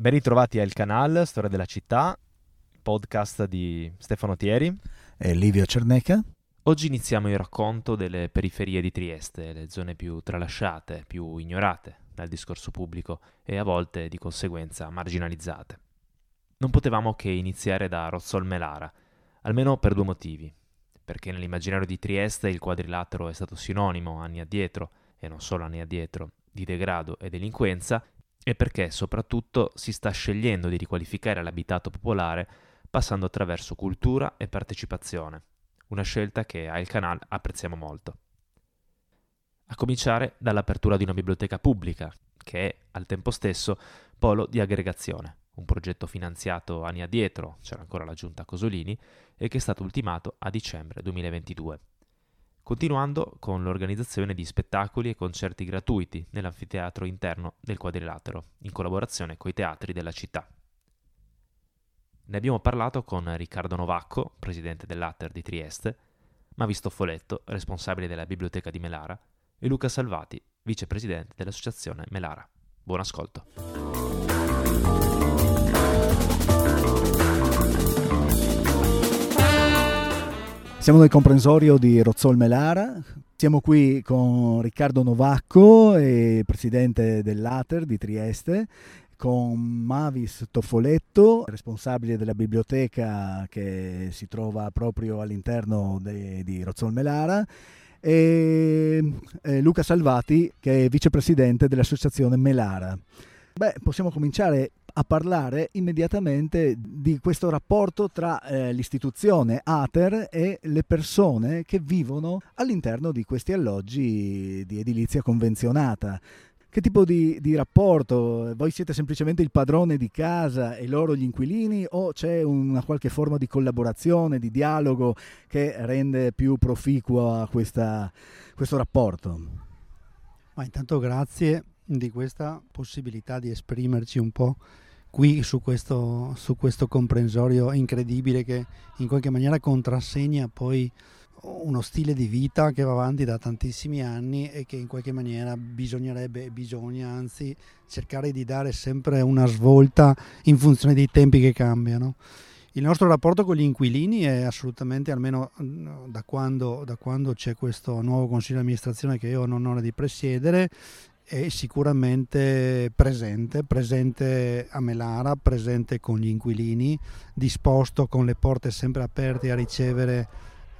Ben ritrovati al canale Storia della città, podcast di Stefano Thieri e Livio Cerneca. Oggi iniziamo il racconto delle periferie di Trieste, le zone più tralasciate, più ignorate dal discorso pubblico e a volte di conseguenza marginalizzate. Non potevamo che iniziare da Rozzol Melara, almeno per due motivi. Perché nell'immaginario di Trieste il quadrilatero è stato sinonimo anni addietro, e non solo anni addietro, di degrado e delinquenza, e perché soprattutto si sta scegliendo di riqualificare l'abitato popolare passando attraverso cultura e partecipazione, una scelta che a Il Canal apprezziamo molto. A cominciare dall'apertura di una biblioteca pubblica, che è al tempo stesso polo di aggregazione, un progetto finanziato anni addietro, c'era ancora la giunta Cosolini, e che è stato ultimato a dicembre 2022 continuando con l'organizzazione di spettacoli e concerti gratuiti nell'anfiteatro interno del quadrilatero, in collaborazione coi teatri della città. Ne abbiamo parlato con Riccardo Novacco, presidente dell'Atter di Trieste, Mavisto Foletto, responsabile della biblioteca di Melara, e Luca Salvati, vicepresidente dell'associazione Melara. Buon ascolto. Siamo nel comprensorio di Rozzol Melara, siamo qui con Riccardo Novacco, presidente dell'Ater di Trieste, con Mavis Toffoletto, responsabile della biblioteca che si trova proprio all'interno de, di Rozzol Melara, e Luca Salvati, che è vicepresidente dell'associazione Melara. Beh, possiamo cominciare a parlare immediatamente di questo rapporto tra eh, l'istituzione ATER e le persone che vivono all'interno di questi alloggi di edilizia convenzionata. Che tipo di, di, rapporto? Voi siete semplicemente il padrone di casa e loro gli inquilini o c'è una qualche forma di collaborazione, di dialogo che rende più proficuo questa, questo rapporto? Ma intanto grazie di questa possibilità di esprimerci un po' qui su questo, su questo comprensorio incredibile che in qualche maniera contrassegna poi uno stile di vita che va avanti da tantissimi anni e che in qualche maniera bisognerebbe e bisogna anzi cercare di dare sempre una svolta in funzione dei tempi che cambiano. Il nostro rapporto con gli inquilini è assolutamente, almeno da quando, da quando c'è questo nuovo consiglio di amministrazione che io ho l'onore di presiedere, è sicuramente presente, presente a Melara, presente con gli inquilini, disposto con le porte sempre aperte a ricevere,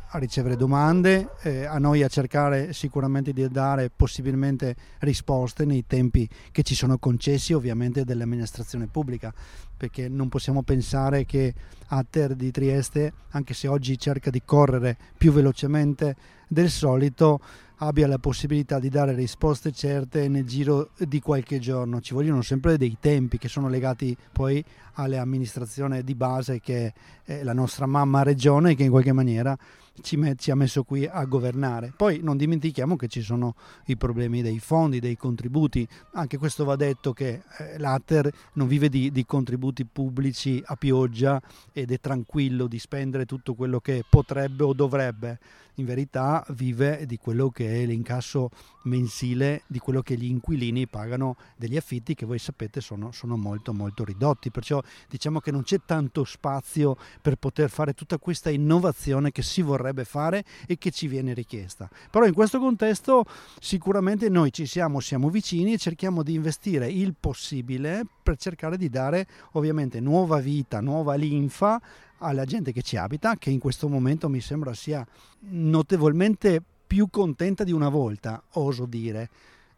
a ricevere domande, eh, a noi a cercare sicuramente di dare possibilmente risposte nei tempi che ci sono concessi ovviamente dell'amministrazione pubblica, perché non possiamo pensare che Atter di Trieste, anche se oggi cerca di correre più velocemente del solito, abbia la possibilità di dare risposte certe nel giro di qualche giorno. Ci vogliono sempre dei tempi che sono legati poi alle amministrazioni di base che è la nostra mamma regione che in qualche maniera ci, met- ci, ha messo qui a governare. Poi non dimentichiamo che ci sono i problemi dei fondi, dei contributi, anche questo va detto che eh, l'Ater non vive di, di, contributi pubblici a pioggia ed è tranquillo di spendere tutto quello che potrebbe o dovrebbe, in verità vive di quello che è l'incasso mensile, di quello che gli inquilini pagano degli affitti che voi sapete sono, sono molto molto ridotti, perciò diciamo che non c'è tanto spazio per poter fare tutta questa innovazione che si vorrebbe fare e che ci viene richiesta. Però in questo contesto sicuramente noi ci siamo, siamo vicini e cerchiamo di investire il possibile per cercare di dare ovviamente nuova vita, nuova linfa alla gente che ci abita, che in questo momento mi sembra sia notevolmente più contenta di una volta, oso dire.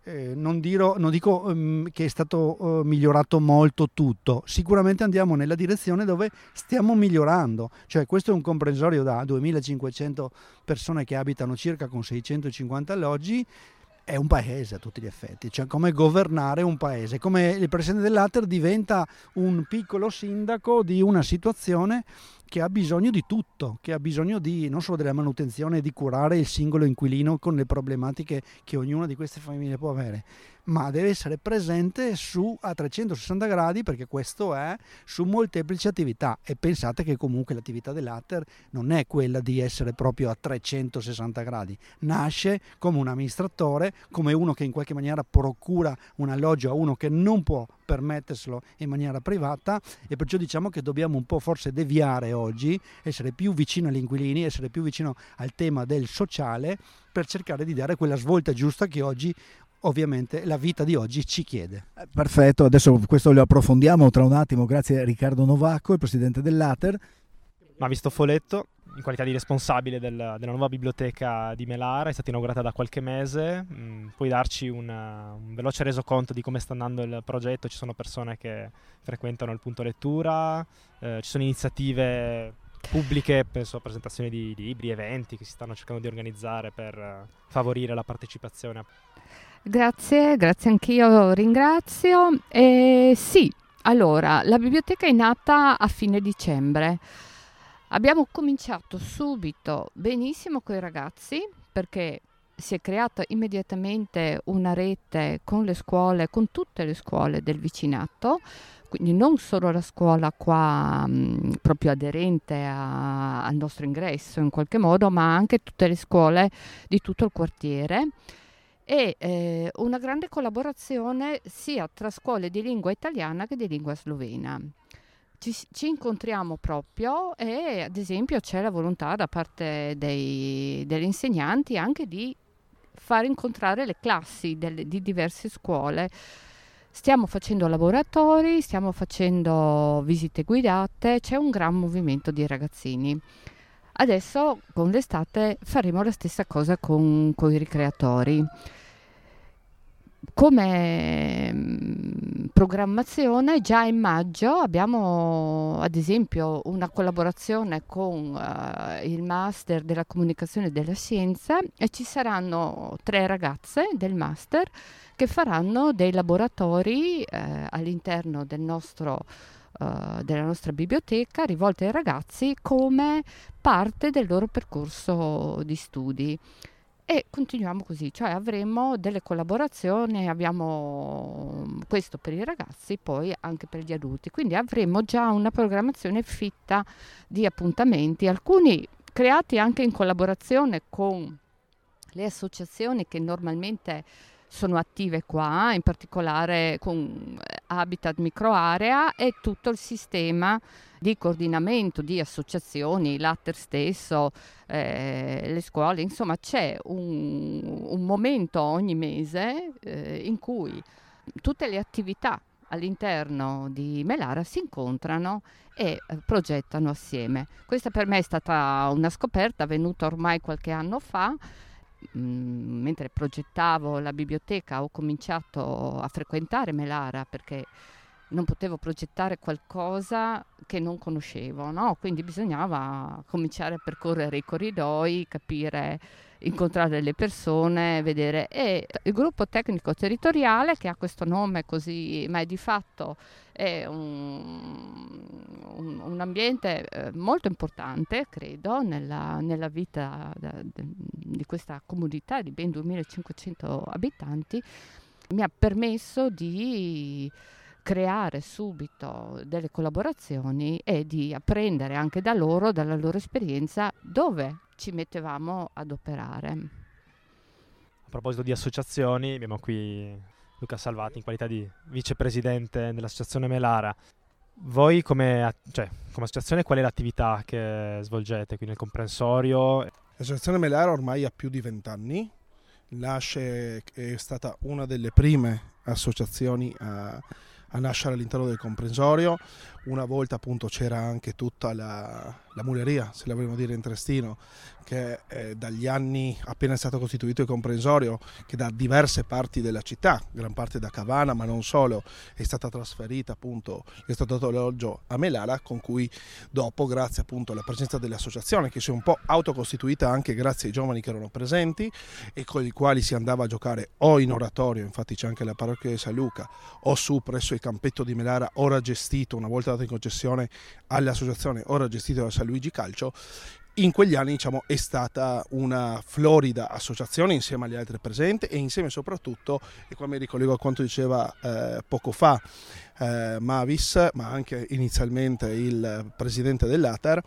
Eh, non, dirò, non, dico um, che è stato uh, migliorato molto tutto, sicuramente andiamo nella direzione dove stiamo migliorando, cioè questo è un comprensorio da 2500 persone che abitano circa con 650 alloggi, è un paese a tutti gli effetti, cioè come governare un paese, come il presidente dell'Ater diventa un piccolo sindaco di una situazione che ha bisogno di tutto, che ha bisogno di, non solo della manutenzione, di curare il singolo inquilino con le problematiche che ognuna di queste famiglie può avere, ma deve essere presente su a 360 gradi perché questo è su molteplici attività. E pensate che comunque l'attività dell'Atter non è quella di essere proprio a 360 gradi, nasce come un amministratore, come uno che in qualche maniera procura un alloggio a uno che non può permetterselo in maniera privata e perciò diciamo che dobbiamo un po' forse deviare oggi, essere più vicino agli inquilini, essere più vicino al tema del sociale per cercare di dare quella svolta giusta che oggi ovviamente la vita di oggi ci chiede. Eh, perfetto, adesso questo lo approfondiamo tra un attimo grazie a Riccardo Novacco, il presidente dell'Ater. Ma visto Foletto, in qualità di responsabile del, della nuova biblioteca di Melara, è stata inaugurata da qualche mese, mm, puoi darci una, un veloce resoconto di come sta andando il progetto, ci sono persone che frequentano il punto lettura, eh, ci sono iniziative pubbliche, penso a presentazioni di libri, eventi che si stanno cercando di organizzare per uh, favorire la partecipazione. Grazie, grazie anch'io, ringrazio. Eh, sì, allora, la biblioteca è nata a fine dicembre. Abbiamo cominciato subito benissimo con i ragazzi perché si è creata immediatamente una rete con le scuole, con tutte le scuole del vicinato, quindi non solo la scuola qua mh, proprio aderente a, al nostro ingresso in qualche modo, ma anche tutte le scuole di tutto il quartiere. E eh, una grande collaborazione sia tra scuole di lingua italiana che di lingua slovena ci, ci, incontriamo proprio e ad esempio c'è la volontà da parte dei, degli insegnanti anche di far incontrare le classi delle, di diverse scuole. Stiamo facendo laboratori, stiamo facendo visite guidate, c'è un gran movimento di ragazzini. Adesso con l'estate faremo la stessa cosa con, con i ricreatori come mm, programmazione già in maggio abbiamo ad esempio una collaborazione con uh, il master della comunicazione della scienza e ci saranno tre ragazze del master che faranno dei laboratori uh, all'interno del nostro Uh, della nostra biblioteca rivolti ai ragazzi come parte del loro percorso di studi e continuiamo così, cioè avremo delle collaborazioni, abbiamo mm, questo per i ragazzi, poi anche per gli adulti, quindi avremo già una programmazione fitta di appuntamenti, alcuni creati anche in collaborazione con le associazioni che normalmente sono attive qua, in particolare con eh, Habitat Microarea e tutto il sistema di coordinamento di associazioni, l'Atter stesso, eh, le scuole, insomma c'è un, un momento ogni mese eh, in cui tutte le attività all'interno di Melara si incontrano e eh, progettano assieme. Questa per me è stata una scoperta avvenuta ormai qualche anno fa Mm, mentre progettavo la biblioteca ho cominciato a frequentare Melara perché non potevo progettare qualcosa che non conoscevo, no? quindi bisognava cominciare a percorrere i corridoi, capire incontrare le persone, vedere. E il gruppo tecnico territoriale, che ha questo nome così, ma è di fatto è un, un, un ambiente eh, molto importante, credo, nella, nella vita di questa comunità di ben 2500 abitanti, mi ha permesso di creare subito delle collaborazioni e di apprendere anche da loro, dalla loro esperienza, dove ci mettevamo ad operare. A proposito di associazioni, abbiamo qui Luca Salvati in qualità di vicepresidente dell'associazione Melara. Voi come, cioè, come associazione qual è l'attività che svolgete qui nel comprensorio? L'associazione Melara ormai ha più di vent'anni, nasce, è stata una delle prime associazioni a, a nascere all'interno del comprensorio. Una volta appunto c'era anche tutta la, la muleria, se la vogliamo dire in Trestino, che eh, dagli anni appena è stato costituito il comprensorio, che da diverse parti della città, gran parte da Cavana, ma non solo, è stata trasferita appunto, è stato dato l'alloggio a Melala, con cui dopo, grazie appunto alla presenza dell'associazione, che si è un po' autocostituita anche grazie ai giovani che erano presenti e con i quali si andava a giocare o in oratorio, infatti c'è anche la parrocchia di San Luca, o su presso il campetto di Melara, ora gestito, una volta dato in concessione all'associazione, ora gestito da San Luigi Calcio, in quegli anni diciamo, è stata una florida associazione insieme agli altri presenti e insieme soprattutto, e qua mi ricollego a quanto diceva eh, poco fa eh, Mavis, ma anche inizialmente il presidente dell'ATER,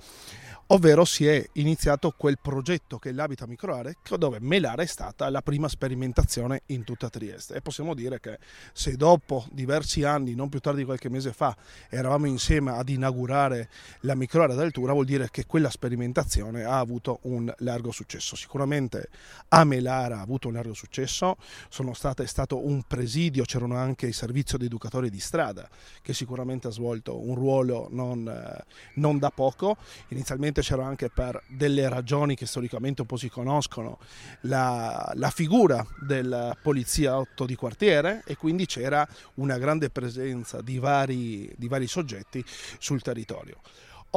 ovvero si è iniziato quel progetto che è l'Habitat Microare, dove Melara è stata la prima sperimentazione in tutta Trieste. E possiamo dire che se dopo diversi anni, non più tardi di qualche mese fa, eravamo insieme ad inaugurare la microarea d'altura, vuol dire che quella sperimentazione ha avuto un largo successo. Sicuramente a Melara ha avuto un largo successo, state, è stato un presidio, c'erano anche il servizio di educatori di strada, che sicuramente ha svolto un ruolo non, eh, non da poco. Inizialmente probabilmente c'era anche per delle ragioni che storicamente un po' si conoscono la, la figura del poliziotto di quartiere e quindi c'era una grande presenza di vari, di vari soggetti sul territorio.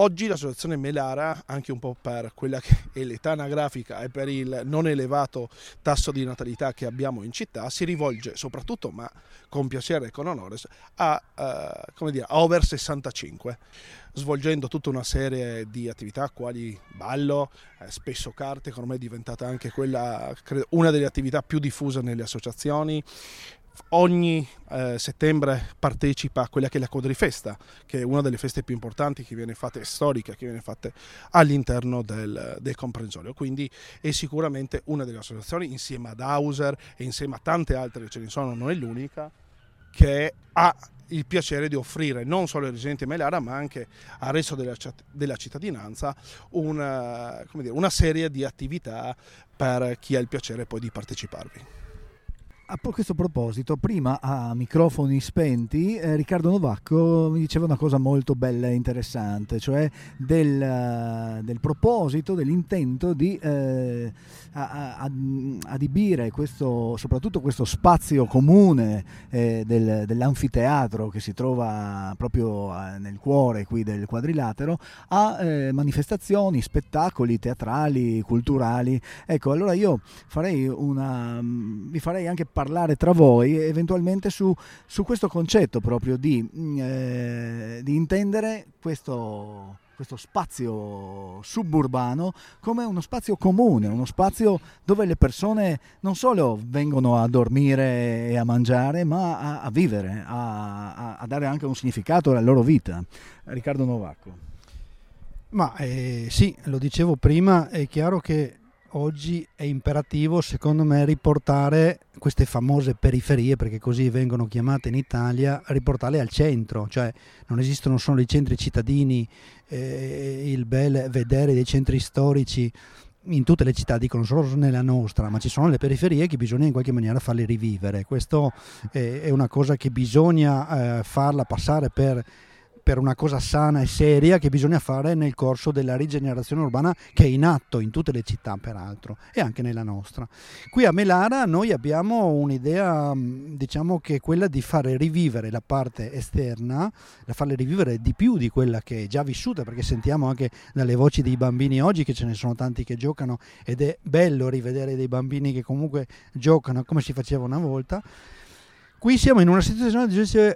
Oggi l'associazione Melara, anche un po' per quella che è l'età anagrafica e per il non elevato tasso di natalità che abbiamo in città, si rivolge soprattutto, ma con piacere e con onore, a, uh, dire, a over 65, svolgendo tutta una serie di attività quali ballo, eh, spesso carte, che ormai è diventata anche quella, credo, una delle attività più diffuse nelle associazioni, ogni eh, settembre partecipa a quella che è la Quadrifesta, che è una delle feste più importanti che viene fatta, storica, che viene fatta all'interno del, del, comprensorio. Quindi è sicuramente una delle associazioni, insieme ad Hauser e insieme a tante altre che ce ne sono, non è l'unica, che ha il piacere di offrire non solo ai residenti Melara ma anche al resto della, della cittadinanza una, dire, una serie di attività per chi ha il piacere poi di parteciparvi. A questo proposito, prima a microfoni spenti, eh, Riccardo Novacco mi diceva una cosa molto bella e interessante, cioè del, uh, del proposito, dell'intento di eh, adibire questo, soprattutto questo spazio comune eh, del, dell'anfiteatro che si trova proprio eh, nel cuore qui del quadrilatero a eh, manifestazioni, spettacoli teatrali, culturali. Ecco, allora io farei una, vi farei anche parlare tra voi eventualmente su, su questo concetto proprio di, mm, eh, di intendere questo, questo spazio suburbano come uno spazio comune, uno spazio dove le persone non solo vengono a dormire e a mangiare, ma a, a vivere, a, a, dare anche un significato alla loro vita. Riccardo Novacco. Ma eh, sì, lo dicevo prima, è chiaro che oggi è imperativo secondo me riportare queste famose periferie, perché così vengono chiamate in Italia, riportarle al centro, cioè non esistono solo i centri cittadini, eh, il bel vedere dei centri storici in tutte le città, dicono solo nella nostra, ma ci sono le periferie che bisogna in qualche maniera farle rivivere. Questo è una cosa che bisogna eh, farla passare per per una cosa sana e seria che bisogna fare nel corso della rigenerazione urbana che è in atto in tutte le città peraltro e anche nella nostra. Qui a Melara noi abbiamo un'idea diciamo che è quella di fare rivivere la parte esterna, da farle rivivere di più di quella che è già vissuta perché sentiamo anche dalle voci dei bambini oggi che ce ne sono tanti che giocano ed è bello rivedere dei bambini che comunque giocano come si faceva una volta Qui siamo in una situazione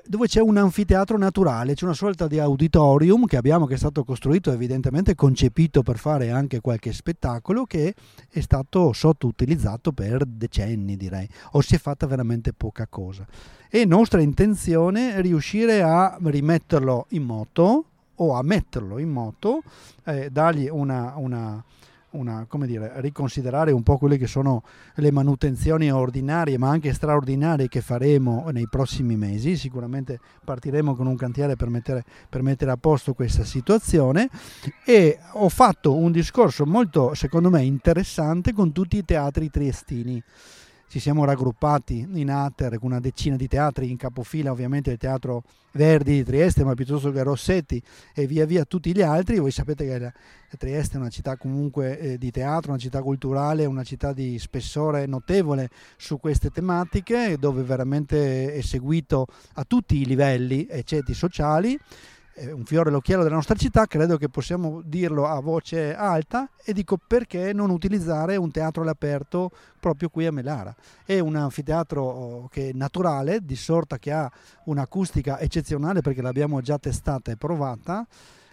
dove c'è un anfiteatro naturale, c'è una sorta di auditorium che abbiamo che è stato costruito evidentemente concepito per fare anche qualche spettacolo che è stato sottoutilizzato per decenni direi, o si è fatta veramente poca cosa. E nostra intenzione è riuscire a rimetterlo in moto o a metterlo in moto, eh, dargli una, una una, come dire, riconsiderare un po' quelle che sono le manutenzioni ordinarie ma anche straordinarie che faremo nei prossimi mesi. Sicuramente partiremo con un cantiere per mettere, per mettere a posto questa situazione e ho fatto un discorso molto, secondo me, interessante con tutti i teatri triestini ci siamo raggruppati in Ater con una decina di teatri in capofila, ovviamente il Teatro Verdi di Trieste, ma piuttosto che Rossetti e via via tutti gli altri. Voi sapete che Trieste è una città comunque eh, di teatro, una città culturale, una città di spessore notevole su queste tematiche, dove veramente è seguito a tutti i livelli e ceti sociali un fiore all'occhiello della nostra città, credo che possiamo dirlo a voce alta e dico perché non utilizzare un teatro all'aperto proprio qui a Melara. È un anfiteatro oh, che è naturale, di sorta che ha un'acustica eccezionale perché l'abbiamo già testata e provata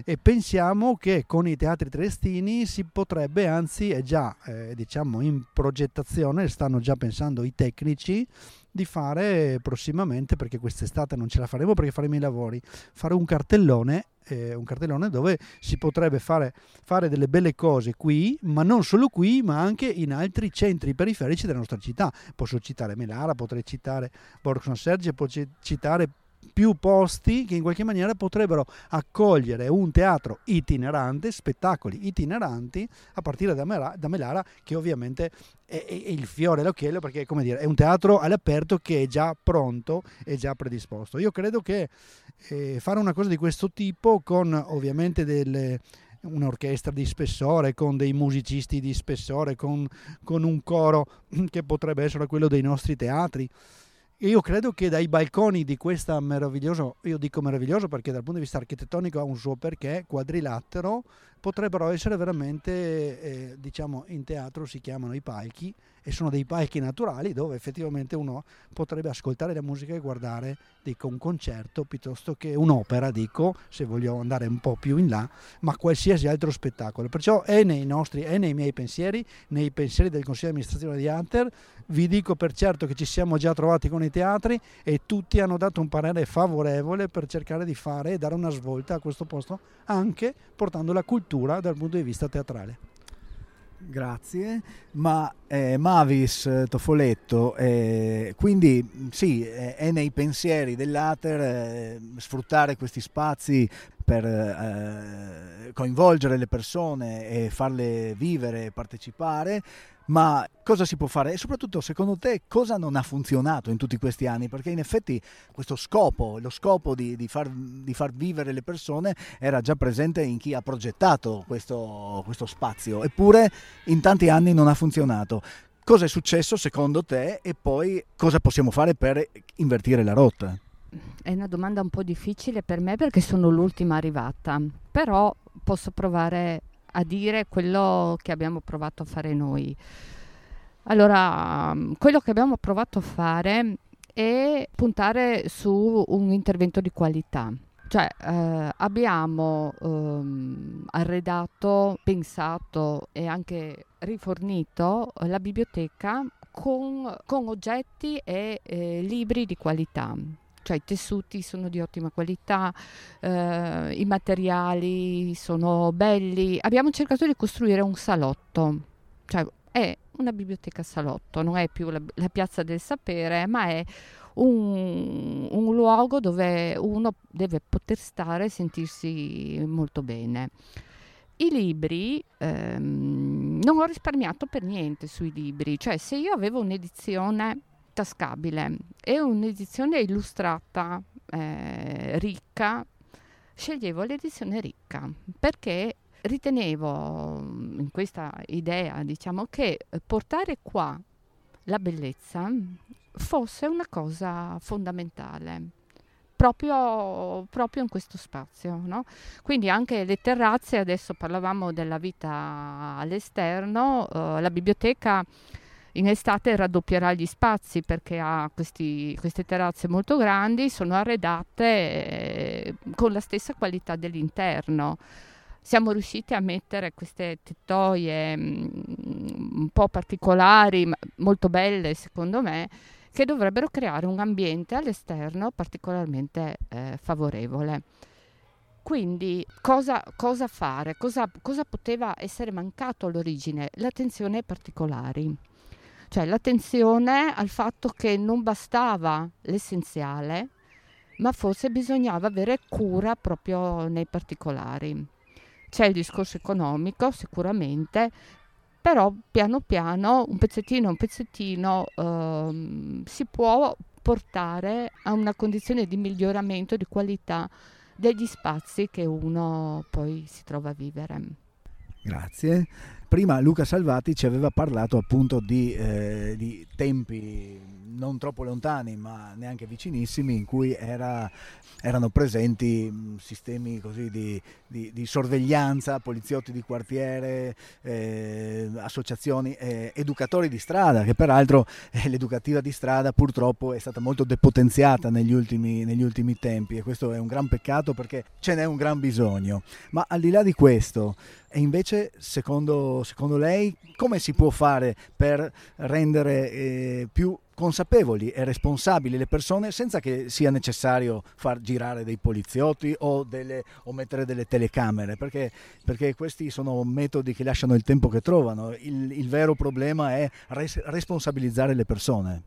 e pensiamo che con i teatri triestini si potrebbe, anzi è già eh, diciamo in progettazione, stanno già pensando i tecnici, di fare prossimamente, perché quest'estate non ce la faremo perché faremo i lavori, fare un cartellone eh, un cartellone dove si potrebbe fare, fare, delle belle cose qui, ma non solo qui, ma anche in altri centri periferici della nostra città. Posso citare Melara, potrei citare Borgo San Sergio, potrei citare più posti che in qualche maniera potrebbero accogliere un teatro itinerante, spettacoli itineranti a partire da, Melara, da Melara che ovviamente è, è, il fiore all'occhiello perché dire, è un teatro all'aperto che è già pronto e già predisposto. Io credo che eh, fare una cosa di questo tipo con ovviamente delle un'orchestra di spessore, con dei musicisti di spessore, con, con un coro che potrebbe essere quello dei nostri teatri, io credo che dai balconi di questa meravigliosa, io dico meraviglioso perché dal punto di vista architettonico ha un suo perché, quadrilatero, potrebbero essere veramente, eh, diciamo, in teatro si chiamano i palchi e sono dei palchi naturali dove effettivamente uno potrebbe ascoltare la musica e guardare dico, un concerto piuttosto che un'opera, dico, se voglio andare un po' più in là, ma qualsiasi altro spettacolo. Perciò è nei nostri, è nei miei pensieri, nei pensieri del Consiglio di amministrazione di Hunter, vi dico per certo che ci siamo già trovati con i teatri e tutti hanno dato un parere favorevole per cercare di fare e dare una svolta a questo posto, anche portando la cultura dal punto di vista teatrale. Grazie, ma eh, Mavis eh, Tofoletto, eh, quindi sì, eh, è nei pensieri dell'Ater eh, sfruttare questi spazi per coinvolgere le persone e farle vivere e partecipare, ma cosa si può fare? E soprattutto, secondo te, cosa non ha funzionato in tutti questi anni? Perché in effetti questo scopo, lo scopo di, di, far, di far, vivere le persone era già presente in chi ha progettato questo, questo spazio, eppure in tanti anni non ha funzionato. Cosa è successo secondo te e poi cosa possiamo fare per invertire la rotta? È una domanda un po' difficile per me perché sono l'ultima arrivata, però posso provare a dire quello che abbiamo provato a fare noi. Allora, quello che abbiamo provato a fare è puntare su un intervento di qualità. Cioè eh, abbiamo ehm, arredato, pensato e anche rifornito la biblioteca con, con oggetti e eh, libri di qualità cioè i tessuti sono di ottima qualità, eh, i materiali sono belli. Abbiamo cercato di costruire un salotto, cioè è una biblioteca salotto, non è più la, la piazza del sapere, ma è un, un, luogo dove uno deve poter stare e sentirsi molto bene. I libri, ehm, non ho risparmiato per niente sui libri, cioè se io avevo un'edizione tascabile e un'edizione illustrata eh, ricca, sceglievo l'edizione ricca perché ritenevo mm, in questa idea, diciamo, che portare qua la bellezza fosse una cosa fondamentale. Proprio, proprio, in questo spazio. No? Quindi anche le terrazze, adesso parlavamo della vita all'esterno, uh, la biblioteca in estate raddoppierà gli spazi perché ha questi, queste terrazze molto grandi, sono arredate eh, con la stessa qualità dell'interno. Siamo riusciti a mettere queste tettoie mm, un po' particolari, molto belle secondo me, che dovrebbero creare un ambiente all'esterno particolarmente eh, favorevole. Quindi cosa, cosa fare? Cosa, cosa poteva essere mancato all'origine? L'attenzione ai particolari cioè l'attenzione al fatto che non bastava l'essenziale, ma forse bisognava avere cura proprio nei particolari. C'è il discorso economico sicuramente, però piano piano, un pezzettino un pezzettino, ehm, si può portare a una condizione di miglioramento di qualità degli spazi che uno poi si trova a vivere. Grazie. Prima Luca Salvati ci aveva parlato appunto di, eh, di tempi non troppo lontani ma neanche vicinissimi in cui era, erano presenti sistemi così di, di, di, sorveglianza, poliziotti di quartiere, eh, associazioni, eh, educatori di strada, che peraltro eh, l'educativa di strada purtroppo è stata molto depotenziata negli ultimi, negli ultimi tempi e questo è un gran peccato perché ce n'è un gran bisogno. Ma al di là di questo, e invece, secondo, secondo lei, come si può fare per rendere eh, più consapevoli e responsabili le persone senza che sia necessario far girare dei poliziotti o, delle, o mettere delle telecamere, perché, perché, questi sono metodi che lasciano il tempo che trovano. Il, il vero problema è res- responsabilizzare le persone.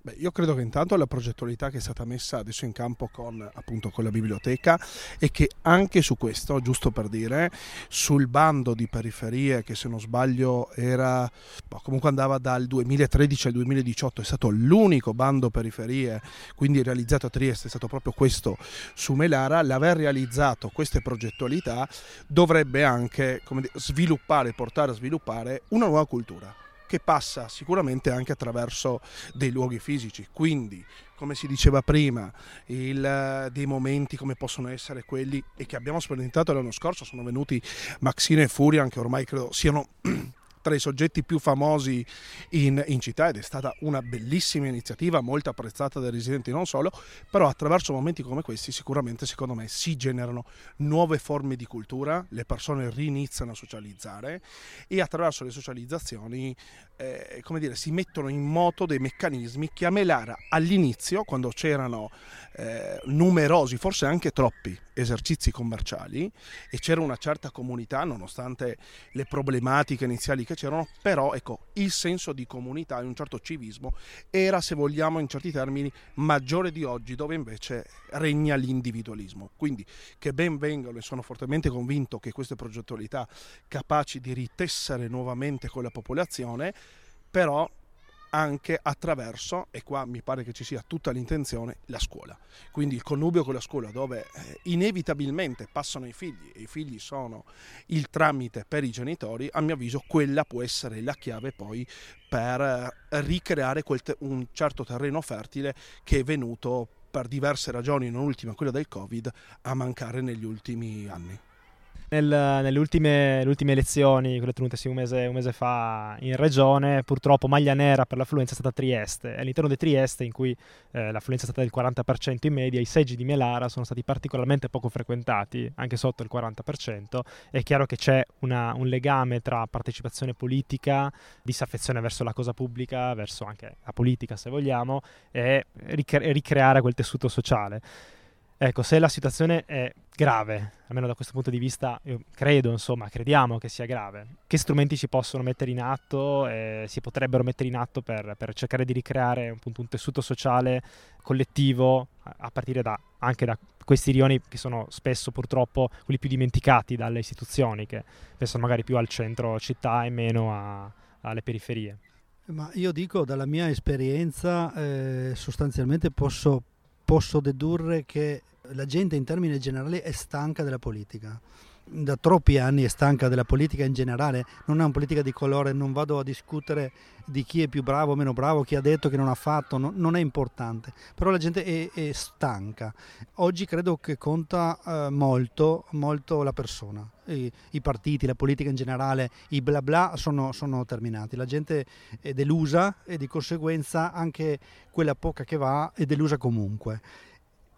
Beh, io credo che intanto la progettualità che è stata messa adesso in campo con, appunto, con la biblioteca e che anche su questo, giusto per dire, sul bando di periferie che se non sbaglio era boh, comunque andava dal 2013 al 2018, è stato l'unico bando periferie, quindi realizzato a Trieste, è stato proprio questo su Melara, l'aver realizzato queste progettualità dovrebbe anche dire, sviluppare, portare a sviluppare una nuova cultura che passa sicuramente anche attraverso dei luoghi fisici. Quindi, come si diceva prima, il, dei momenti come possono essere quelli e che abbiamo sperimentato l'anno scorso, sono venuti Maxine e Furian, che ormai credo siano tra i soggetti più famosi in, in, città ed è stata una bellissima iniziativa, molto apprezzata dai residenti non solo, però attraverso momenti come questi sicuramente secondo me si generano nuove forme di cultura, le persone riniziano a socializzare e attraverso le socializzazioni eh, come dire, si mettono in moto dei meccanismi che a Melara all'inizio, quando c'erano eh, numerosi, forse anche troppi esercizi commerciali e c'era una certa comunità nonostante le problematiche iniziali che c'erano, però ecco, il senso di comunità e un certo civismo era, se vogliamo in certi termini, maggiore di oggi dove invece regna l'individualismo. Quindi che ben vengano e sono fortemente convinto che queste progettualità capaci di ritessere nuovamente con la popolazione, però anche attraverso, e qua mi pare che ci sia tutta l'intenzione, la scuola. Quindi il connubio con la scuola dove eh, inevitabilmente passano i figli e i figli sono il tramite per i genitori, a mio avviso quella può essere la chiave poi per eh, ricreare te- un certo terreno fertile che è venuto per diverse ragioni, non ultima quella del Covid, a mancare negli ultimi anni. Nel, nelle, ultime, ultime, elezioni, quelle tenutesi un mese, un mese, fa in regione, purtroppo maglia nera per l'affluenza è stata Trieste. All'interno di Trieste, in cui eh, l'affluenza è stata del 40% in media, i seggi di Melara sono stati particolarmente poco frequentati, anche sotto il 40%. È chiaro che c'è una, un legame tra partecipazione politica, disaffezione verso la cosa pubblica, verso anche la politica se vogliamo, e ricre- ricreare quel tessuto sociale. Ecco, se la situazione è grave, almeno da questo punto di vista, io credo, insomma, crediamo che sia grave, che strumenti si possono mettere in atto, eh, si potrebbero mettere in atto per, per cercare di ricreare appunto, un tessuto sociale collettivo a, partire da, anche da questi rioni che sono spesso purtroppo quelli più dimenticati dalle istituzioni, che pensano magari più al centro città e meno a, alle periferie. Ma io dico, dalla mia esperienza, eh, sostanzialmente posso, posso dedurre che la gente in termini generali è stanca della politica. Da troppi anni è stanca della politica in generale, non è una politica di colore, non vado a discutere di chi è più bravo o meno bravo, chi ha detto che non ha fatto, no, non è importante, però la gente è, è stanca. Oggi credo che conta eh, molto, molto la persona. I, I, partiti, la politica in generale, i bla bla sono, sono terminati. La gente è delusa e di conseguenza anche quella poca che va è delusa comunque.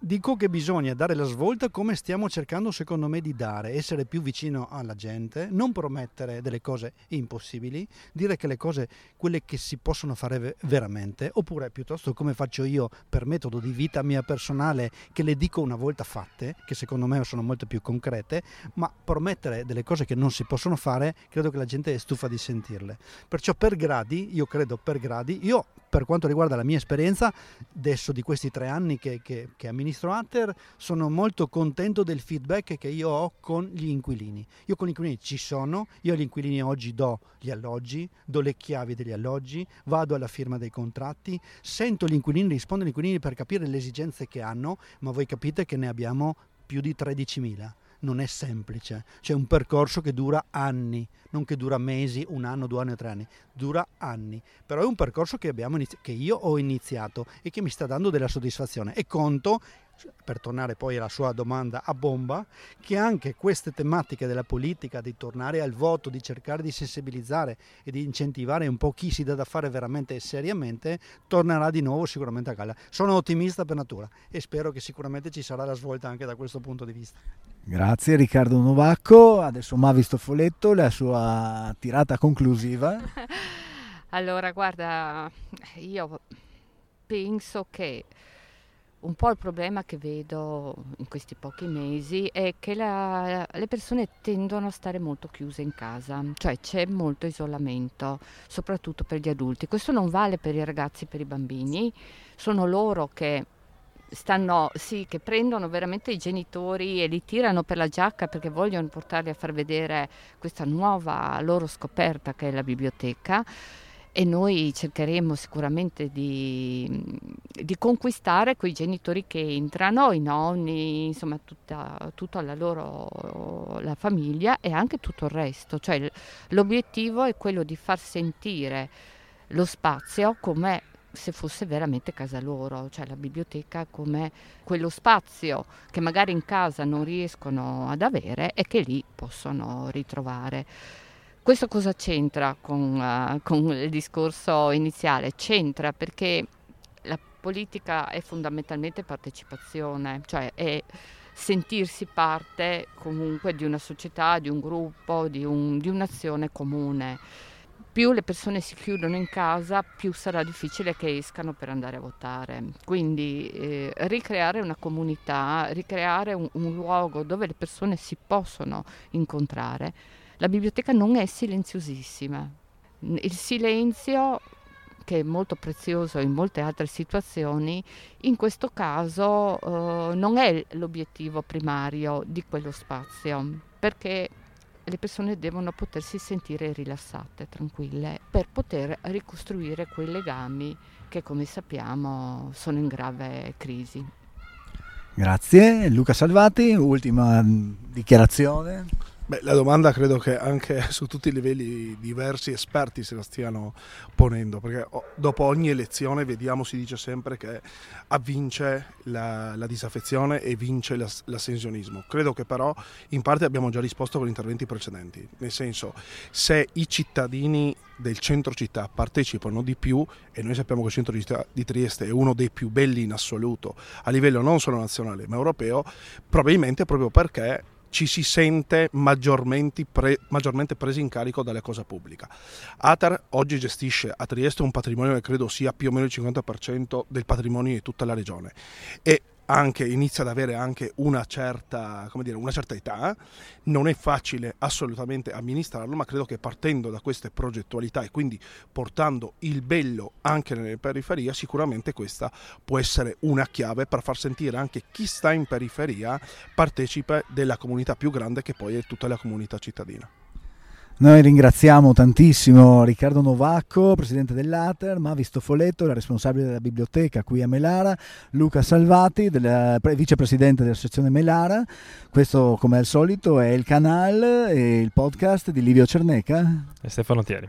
Dico che bisogna dare la svolta come stiamo cercando secondo me di dare, essere più vicino alla gente, non promettere delle cose impossibili, dire che le cose, quelle che si possono fare veramente, oppure piuttosto come faccio io per metodo di vita mia personale, che le dico una volta fatte, che secondo me sono molto più concrete, ma promettere delle cose che non si possono fare, credo che la gente è stufa di sentirle. Perciò per gradi, io credo per gradi, io per quanto riguarda la mia esperienza, adesso di questi tre anni che, che, che amministro Hunter, sono molto contento del feedback che io ho con gli inquilini. Io con gli inquilini ci sono, io agli inquilini oggi do gli alloggi, do le chiavi degli alloggi, vado alla firma dei contratti, sento gli inquilini, rispondo agli inquilini per capire le esigenze che hanno, ma voi capite che ne abbiamo più di 13.000 non è semplice, c'è un percorso che dura anni, non che dura mesi, un anno, due anni o tre anni, dura anni, però è un percorso che, inizi- che io ho iniziato e che mi sta dando della soddisfazione e conto per tornare poi alla sua domanda a bomba, che anche queste tematiche della politica, di tornare al voto, di cercare di sensibilizzare e di incentivare un po' chi si dà da fare veramente e seriamente, tornerà di nuovo sicuramente a galla. Sono ottimista per natura e spero che sicuramente ci sarà la svolta anche da questo punto di vista. Grazie Riccardo Novacco, adesso Mavi Stoffoletto, la sua tirata conclusiva. Allora, guarda, io penso che un po' il problema che vedo in questi pochi mesi è che la, le persone tendono a stare molto chiuse in casa, cioè c'è molto isolamento, soprattutto per gli adulti. Questo non vale per i ragazzi, per i bambini, sono loro che stanno, sì, che prendono veramente i genitori e li tirano per la giacca perché vogliono portarli a far vedere questa nuova loro scoperta che è la biblioteca e noi cercheremo sicuramente di, di, conquistare quei genitori che entrano, i nonni, insomma tutta, tutta la loro la famiglia e anche tutto il resto. Cioè, l'obiettivo è quello di far sentire lo spazio come se fosse veramente casa loro, cioè la biblioteca come quello spazio che magari in casa non riescono ad avere e che lì possono ritrovare. Questo cosa c'entra con, uh, con il discorso iniziale? C'entra perché la politica è fondamentalmente partecipazione, cioè è sentirsi parte comunque di una società, di un gruppo, di, un, di, un'azione comune. Più le persone si chiudono in casa, più sarà difficile che escano per andare a votare. Quindi eh, ricreare una comunità, ricreare un, un luogo dove le persone si possono incontrare la biblioteca non è silenziosissima. Il silenzio, che è molto prezioso in molte altre situazioni, in questo caso eh, non è l'obiettivo primario di quello spazio, perché le persone devono potersi sentire rilassate, tranquille, per poter ricostruire quei legami che, come sappiamo, sono in grave crisi. Grazie. Luca Salvati, ultima dichiarazione. Beh, la domanda credo che anche su tutti i livelli diversi esperti se la stiano ponendo, perché dopo ogni elezione vediamo, si dice sempre che avvince la, la disaffezione e vince l'astensionismo. Credo che però in parte abbiamo già risposto con gli interventi precedenti, nel senso se i cittadini del centro città partecipano di più e noi sappiamo che il centro città di Trieste è uno dei più belli in assoluto a livello non solo nazionale ma europeo, probabilmente proprio perché ci si sente maggiormente, pre, maggiormente, presi in carico dalla cosa pubblica. Ater oggi gestisce a Trieste un patrimonio che credo sia più o meno il 50% del patrimonio di tutta la regione e anche, inizia ad avere anche una certa, dire, una certa età, non è facile assolutamente amministrarlo, ma credo che partendo da queste progettualità e quindi portando il bello anche nelle periferie, sicuramente questa può essere una chiave per far sentire anche chi sta in periferia partecipe della comunità più grande che poi è tutta la comunità cittadina. Noi ringraziamo tantissimo Riccardo Novacco, presidente dell'Ater, Mavis Tofoletto, la responsabile della biblioteca qui a Melara, Luca Salvati, della, vicepresidente della sezione Melara. Questo, come al solito, è il canale e il podcast di Livio Cerneca e Stefano Thieri.